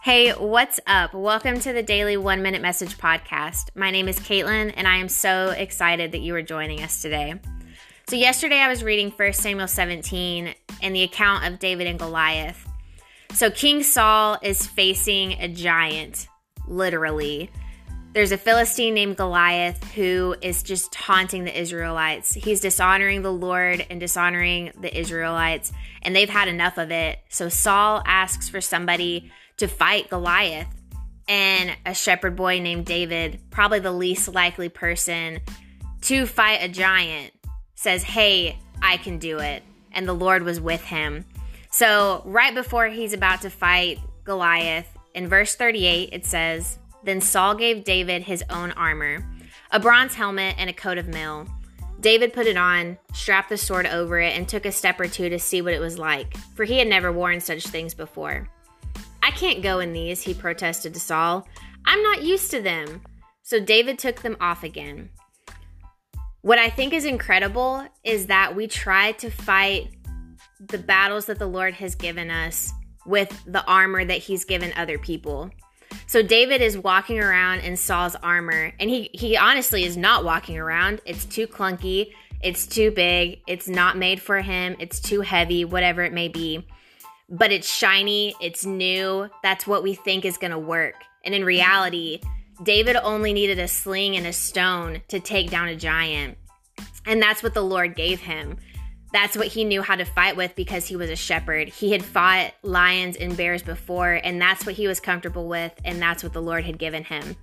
Hey, what's up? Welcome to the Daily One Minute Message Podcast. My name is Caitlin, and I am so excited that you are joining us today. So, yesterday I was reading 1 Samuel 17 and the account of David and Goliath. So, King Saul is facing a giant, literally. There's a Philistine named Goliath who is just taunting the Israelites. He's dishonoring the Lord and dishonoring the Israelites, and they've had enough of it. So Saul asks for somebody to fight Goliath. And a shepherd boy named David, probably the least likely person to fight a giant, says, Hey, I can do it. And the Lord was with him. So, right before he's about to fight Goliath, in verse 38, it says, Then Saul gave David his own armor, a bronze helmet, and a coat of mail. David put it on, strapped the sword over it, and took a step or two to see what it was like, for he had never worn such things before. I can't go in these, he protested to Saul. I'm not used to them. So David took them off again. What I think is incredible is that we try to fight the battles that the Lord has given us with the armor that he's given other people. So David is walking around in Saul's armor, and he he honestly is not walking around. It's too clunky, it's too big, it's not made for him, it's too heavy, whatever it may be but it's shiny, it's new. That's what we think is going to work. And in reality, David only needed a sling and a stone to take down a giant. And that's what the Lord gave him. That's what he knew how to fight with because he was a shepherd. He had fought lions and bears before, and that's what he was comfortable with, and that's what the Lord had given him.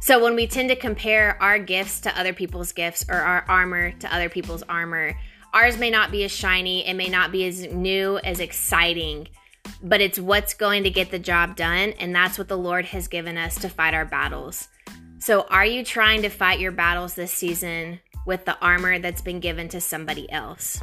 So when we tend to compare our gifts to other people's gifts or our armor to other people's armor, Ours may not be as shiny, it may not be as new, as exciting, but it's what's going to get the job done. And that's what the Lord has given us to fight our battles. So, are you trying to fight your battles this season with the armor that's been given to somebody else?